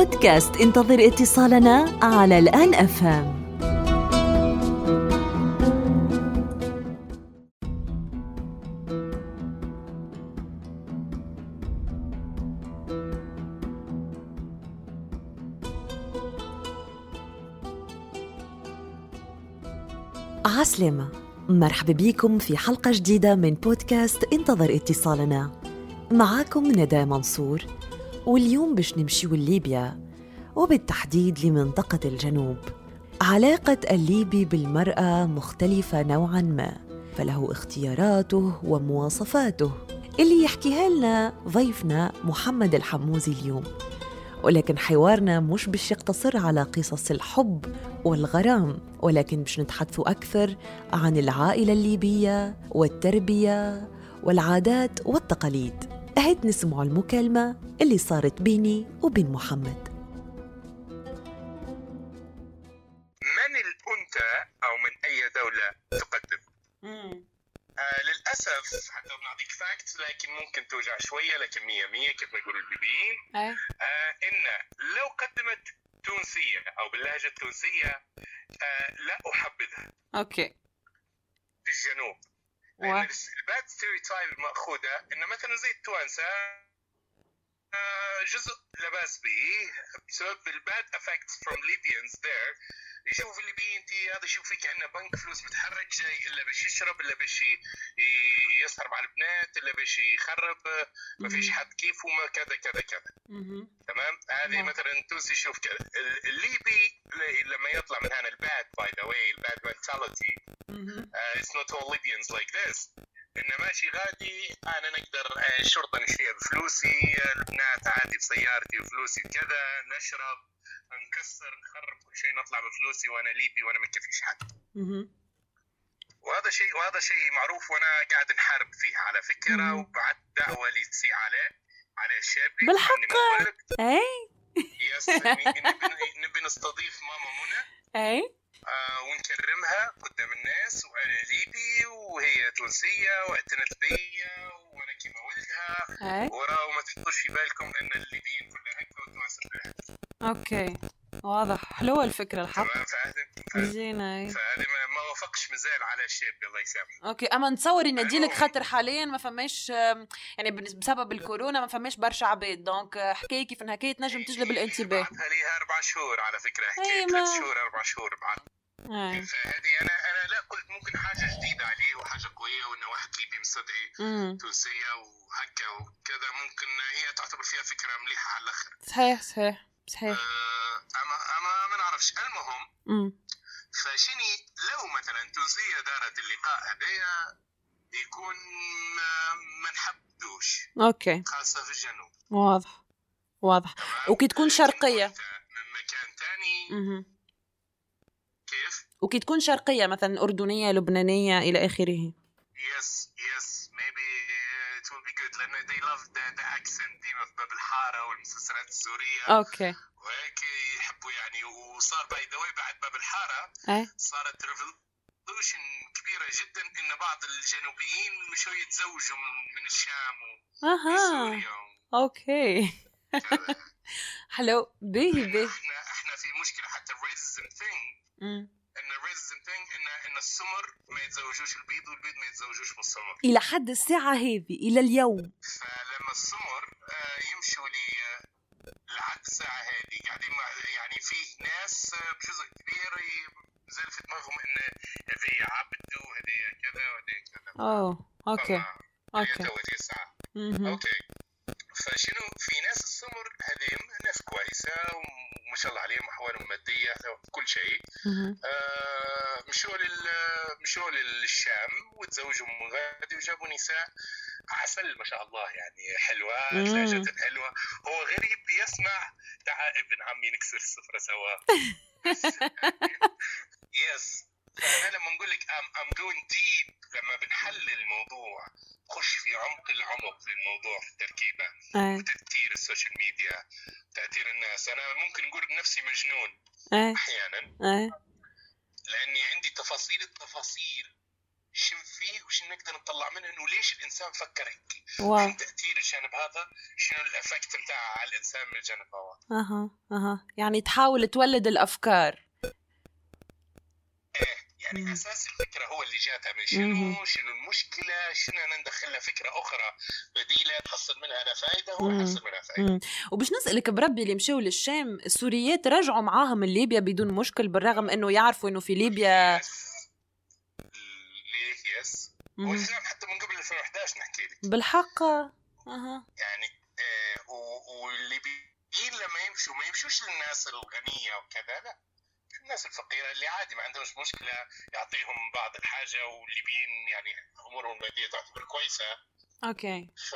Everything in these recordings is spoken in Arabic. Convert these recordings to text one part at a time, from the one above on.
بودكاست. انتظر اتصالنا على الآن أفهم. عسلامة مرحبا بكم في حلقة جديدة من بودكاست. انتظر اتصالنا. معاكم ندى منصور. واليوم باش نمشيو لليبيا وبالتحديد لمنطقة الجنوب. علاقة الليبي بالمرأة مختلفة نوعا ما فله اختياراته ومواصفاته اللي يحكيها لنا ضيفنا محمد الحموزي اليوم. ولكن حوارنا مش باش يقتصر على قصص الحب والغرام ولكن باش نتحدثوا أكثر عن العائلة الليبية والتربية والعادات والتقاليد. هيت نسمع المكالمة اللي صارت بيني وبين محمد. من الأنثى أو من أي دولة تقدم؟ آه للأسف حتى بنعطيك fact لكن ممكن توجع شوية لكن مية مية كيف ما يقولوا الليبيين إيه. آه إن لو قدمت تونسية أو باللهجة التونسية آه لا أحبذها أوكي. في الجنوب. و... لأن ال bad stereotype المأخوذة إن مثلا زي التوانسة آه، جزء لا بأس به بسبب ال bad effects from Libyans there يشوف الليبيين انت هذا يشوف فيه كانه بنك فلوس متحرك جاي إلا باش يشرب إلا باش يسهر مع البنات إلا باش يخرب ما فيش. حد كيفه ما كذا كذا كذا. تمام هذه. مثلا التونسي يشوف كذا ال- الليبي لما يطلع من هنا ال bad by the way ال bad mentality uh, it's not all Libyans like this. انه ماشي غادي أنا نقدر آه، الشرطه نشتريها بفلوسي آه، البنات عادي بسيارتي وفلوسي كذا نشرب نكسر نخرب كل شيء نطلع بفلوسي وأنا ليبي وأنا ما كفيش حد. وهذا شيء وهذا شيء معروف وأنا قاعد نحارب فيه على فكرة مم. وبعت دعوة لي عليه على الشابي بالحق؟ إي. yes نبي, نستضيف ماما منى. إي. آه ونكرمها قدام الناس وأنا ليبي وهي تونسية واعتنت بيا وأنا كيما ولدها. وراه وما تحطوش في بالكم ان الليبيين كلها هكا والتوانسه كلها. أوكي. واضح. حلوة الفكرة الحق. فهذه فهذه- وافقش مازال على الشاب الله يسامحه. أوكي أما نتصور ان ديلك أيوة. خاطر حاليا ما فماش يعني بسبب الكورونا ما فماش برشا عباد. دونك حكاية كيف إنها هكاية تنجم تجلب الانتباه. ليها أربع شهور على فكرة حكايه ثلاث شهور أربع شهور بعد. فهذه أنا أنا لا قلت ممكن حاجة جديدة عليه وحاجة قوية وإنه واحد ليبي مستدعي. تونسية وهكا وكذا ممكن هي تعتبر فيها فكرة مليحة على الآخر. صحيح صحيح صحيح. آه، أما أما ما نعرفش. المهم. فشني لو مثلا تونسيه دارت اللقاء هذايا يكون ما, ما نحبدوش. أوكي. خاصة في الجنوب. واضح. واضح. وكي تكون. أنت من مكان ثاني. كيف؟ وكي تكون شرقية مثلا أردنية لبنانية إلى آخره. Yes yes. Maybe it will be good. لأن they love the, the accent ديما في باب الحارة والمسلسلات السوريه أوكي. وهيك يحبوا يعني. وصار باي ذا بعد باب الحاره أي صارت revolution كبيرة جدا إن بعض الجنوبيين مشوا يتزوجوا من, الشام أوكي. وكذا. حلو باهي باهي إحنا إحنا في مشكلة حتى ال racism thing. إن ال racism thing ان إن السمر ما يتزوجوش البيض والبيض ما يتزوجوش من السمر إلى حد الساعة هذه إلى اليوم. فلما السمر آه، يمشوا لحد الساعة هذه فيه ناس آه، بجزء كبير مازال في دماغهم إن هذه عبد وهذه كذا وهذه كذا. تو تسعة. مهم. أوكي. فشنو؟ في ناس السمر هذيم ناس كويسة وما شاء الله عليهم احوالهم مادية كل شيء. آه، مشوا لل مشوا للشام وتزوجوا من غادي وجابوا نساء عسل ما شاء الله يعني حلوات مم. لهجتهم حلوة. هو غريب يسمع عمي نكسر السفرة سوا. yes أنا لما نقول لك I'm I'm going deep لما بنحلل الموضوع خش في عمق العمق في الموضوع في التركيبة أي. وتأثير ال social media تأثير الناس. أنا ممكن نقول بنفسي مجنون أي. أحيانا. أي لاني عندي تفاصيل التفاصيل شن فيه وشن نقدر نطلع ليش الإنسان فكر هيك واو شنو تأثير الجانب هذا شنو ال effect بتاعه على الإنسان من الجانب هذا أها أها يعني تحاول تولد الأفكار إيه يعني مم. أساس الفكرة هو اللي جاتها من. شنو شنو المشكلة شنو أنا ندخل لها فكرة أخرى بديلة تحصل منها أنا فائده هو مم. يحصل منها فائده مم. وباش نسألك بربي اللي مشوا للشام السوريات رجعوا معاهم من ليبيا بدون مشكل بالرغم إنه يعرفوا إنه في ليبيا يس. والاسلام حتى من قبل 2011 نحكي لك. بالحق. أها. يعني آه والليبيين لما يمشوا ما يمشوش للناس الغنية وكذا لا. الناس الفقيرة اللي عادي ما عندهمش مشكلة يعطيهم بعض الحاجة والليبيين يعني أمورهم الماديه تعتبر كويسة. okay. ف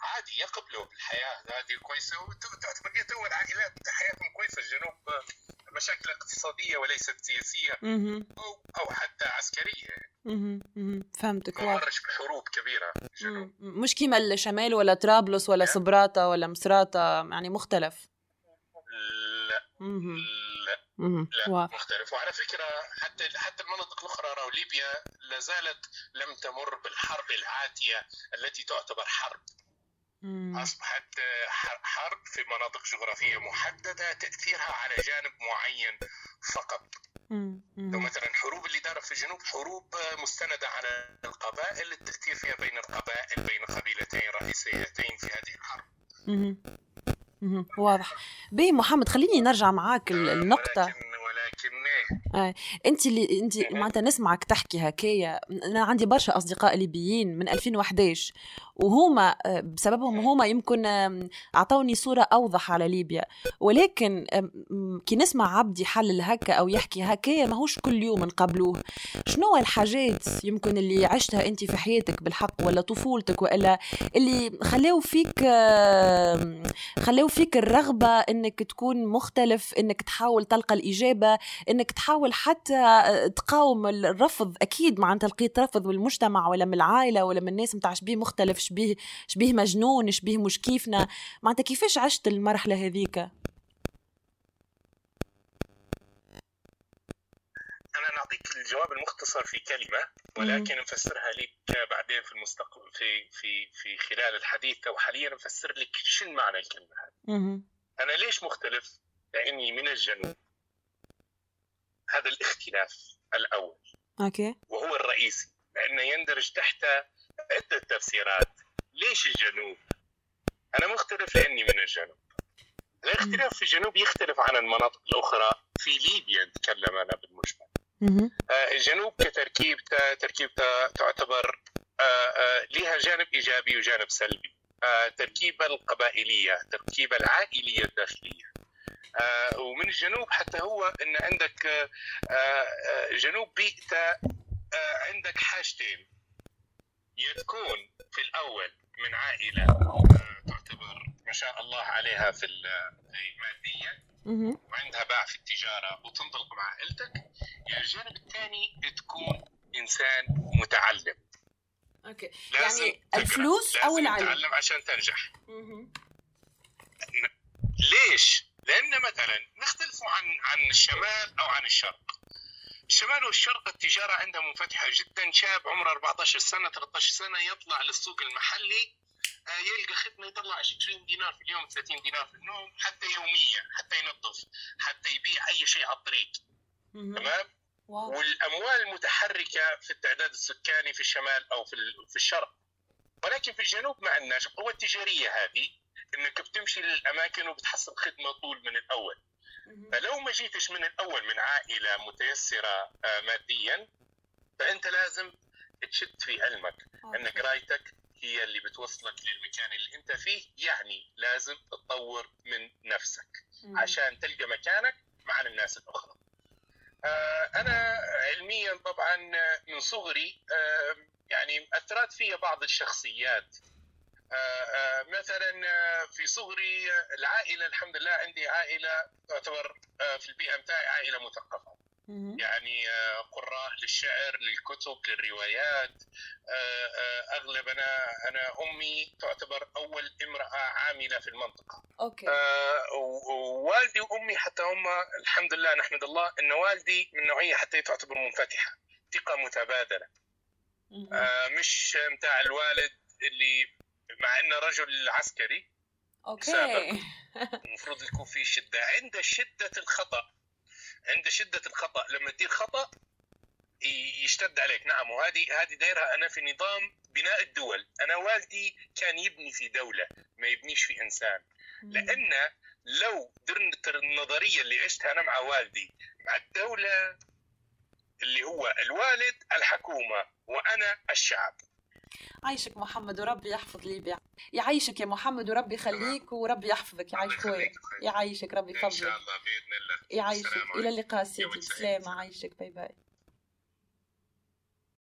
فعادي يقبلوا بالحياة هذه كويسة وتعتبر هي تو العائلات حياتهم كويسة الجنوب مشاكل اقتصادية وليست سياسية أو أو حتى عسكرية. فهمتك. مرش بحروب كبيرة. مش كيما الشمال ولا طرابلس ولا صبراتا ولا مصراتا يعني مختلف. لا. لا. لا مختلف. وعلى فكرة حتى حتى المناطق الأخرى راهو ليبيا لا زالت لم تمر بالحرب العاتية التي تعتبر حرب. ح- حرب في مناطق جغرافية محددة تأثيرها على جانب معين فقط. لو. مثلا حروب اللي دارت في الجنوب حروب مستندة على القبائل التاثير فيها بين القبائل بين قبيلتين رئيسيتين في هذه الحرب. واضح. بيه محمد خليني نرجع معاك ال- النقطة. ولكن ولكن أنت اللي أنت معناتها نسمعك تحكي هكايا. أنا عندي برشا أصدقاء ليبيين من 2011 وهما آه، بسببهم هما يمكن أعطوني صورة أوضح على ليبيا. ولكن كي نسمع عبد يحلل هكا أو يحكي هكايا ماهوش كل يوم نقابلوه. شنو الحاجات يمكن اللي عشتها أنت في حياتك بالحق ولا طفولتك وإلا اللي خلاو فيك خلاو فيك الرغبة إنك تكون مختلف إنك تحاول تلقى الإجابة إنك تحاول حتى تقاوم الرفض؟ أكيد معناتها لقيت رفض من المجتمع ولا من العائلة ولا من الناس متاع شبيه مختلف. شبيه شبيه مجنون شبيه مش كيفنا. معناتها كيفاش عشت المرحلة هذيك أنا نعطيك الجواب المختصر في كلمة ولكن نفسرها لك بعدين في المستقبل في في في خلال الحديث. أو حاليا نفسر لك شو معنى الكلمة هذه. أنا ليش مختلف؟ لأني من الجنوب هذا الاختلاف الأول. أوكي. وهو الرئيسي. لأنه يندرج تحت عدة تفسيرات. ليش الجنوب؟ أنا مختلف لأني من الجنوب. الاختلاف في الجنوب يختلف عن المناطق الأخرى. في ليبيا نتكلم أنا بالمجمل. آه، الجنوب كتركيبته تركيبته تعتبر آه، آه، لها جانب إيجابي وجانب سلبي. تركيبه القبائلية تركيبه العائلية الداخلية. آه، ومن الجنوب حتى هو إن عندك جنوب بيئته عندك حاجتين. يا تكون في الأول من عائلة آه، تعتبر ما شاء الله عليها في ال- في ماديا مهم. وعندها باع في التجارة وتنطلق مع عائلتك يا الجانب الثاني تكون إنسان متعلم أوكي لازم يعني تقرأ. الفلوس لازم العلم؟ تتعلم عشان تنجح مهم. ليش؟ لأن مثلا نختلف عن عن الشمال أو عن الشرق الشمال والشرق التجارة عندها منفتحة جدا شاب عمره 14 سنة 13 سنة يطلع للسوق المحلي آه، يلقى خدمة يطلع 20 دينار في اليوم 30 دينار في اليوم حتى يوميا حتى ينظف حتى يبيع أي شيء على الطريق. تمام واو. والأموال المتحركة في التعداد السكاني في الشمال أو في في الشرق ولكن في الجنوب ما عندناش القوة التجارية هذه إنك بتمشي للأماكن وبتحصل خدمة طول من الأول. فلو ما جيتش من الأول من عائلة متيسرة آه، ماديا فأنت لازم تشد في علمك ان قرايتك هي اللي بتوصلك للمكان اللي أنت فيه يعني لازم تطور من نفسك. عشان تلقى مكانك مع الناس الأخرى. آه، أنا علميا طبعا آه، من صغري آه، يعني أثرت في بعض الشخصيات آه، آه، مثلا آه، في صغري آه، العائلة الحمد لله عندي عائلة تعتبر آه، في البيئة بتاعي عائلة مثقفة. يعني آه، قراء للشعر للكتب للروايات. آه، آه، أغلب أنا أنا أمي تعتبر أول امرأة عاملة في المنطقة. أوكي. آه، ووالدي وأمي حتى هم الحمد لله نحمد الله إن والدي من نوعية حتى تعتبر منفتحة ثقة متبادلة. آه مش متاع الوالد اللي مع انه رجل عسكري أوكي. المفروض يكون في شدة. عند شدة الخطأ. عند شدة الخطأ. لما تدير خطأ يشتد عليك. نعم وهذه هذه دايرها أنا في نظام بناء الدول. أنا والدي كان يبني في دولة ما يبنيش في إنسان. لأن لو درت النظرية اللي عشتها أنا مع والدي مع الدولة اللي هو الوالد الحكومة وأنا الشعب. عايشك محمد وربي يحفظ ليبيا. يعيشك يا محمد وربي يخليك وربي يحفظك. يعيش خويا. يعيشك ربي يفضلك ان شاء الله بإذن الله. يعيشك إلى اللقاء سيدي. سلامة. عايشك. باي باي.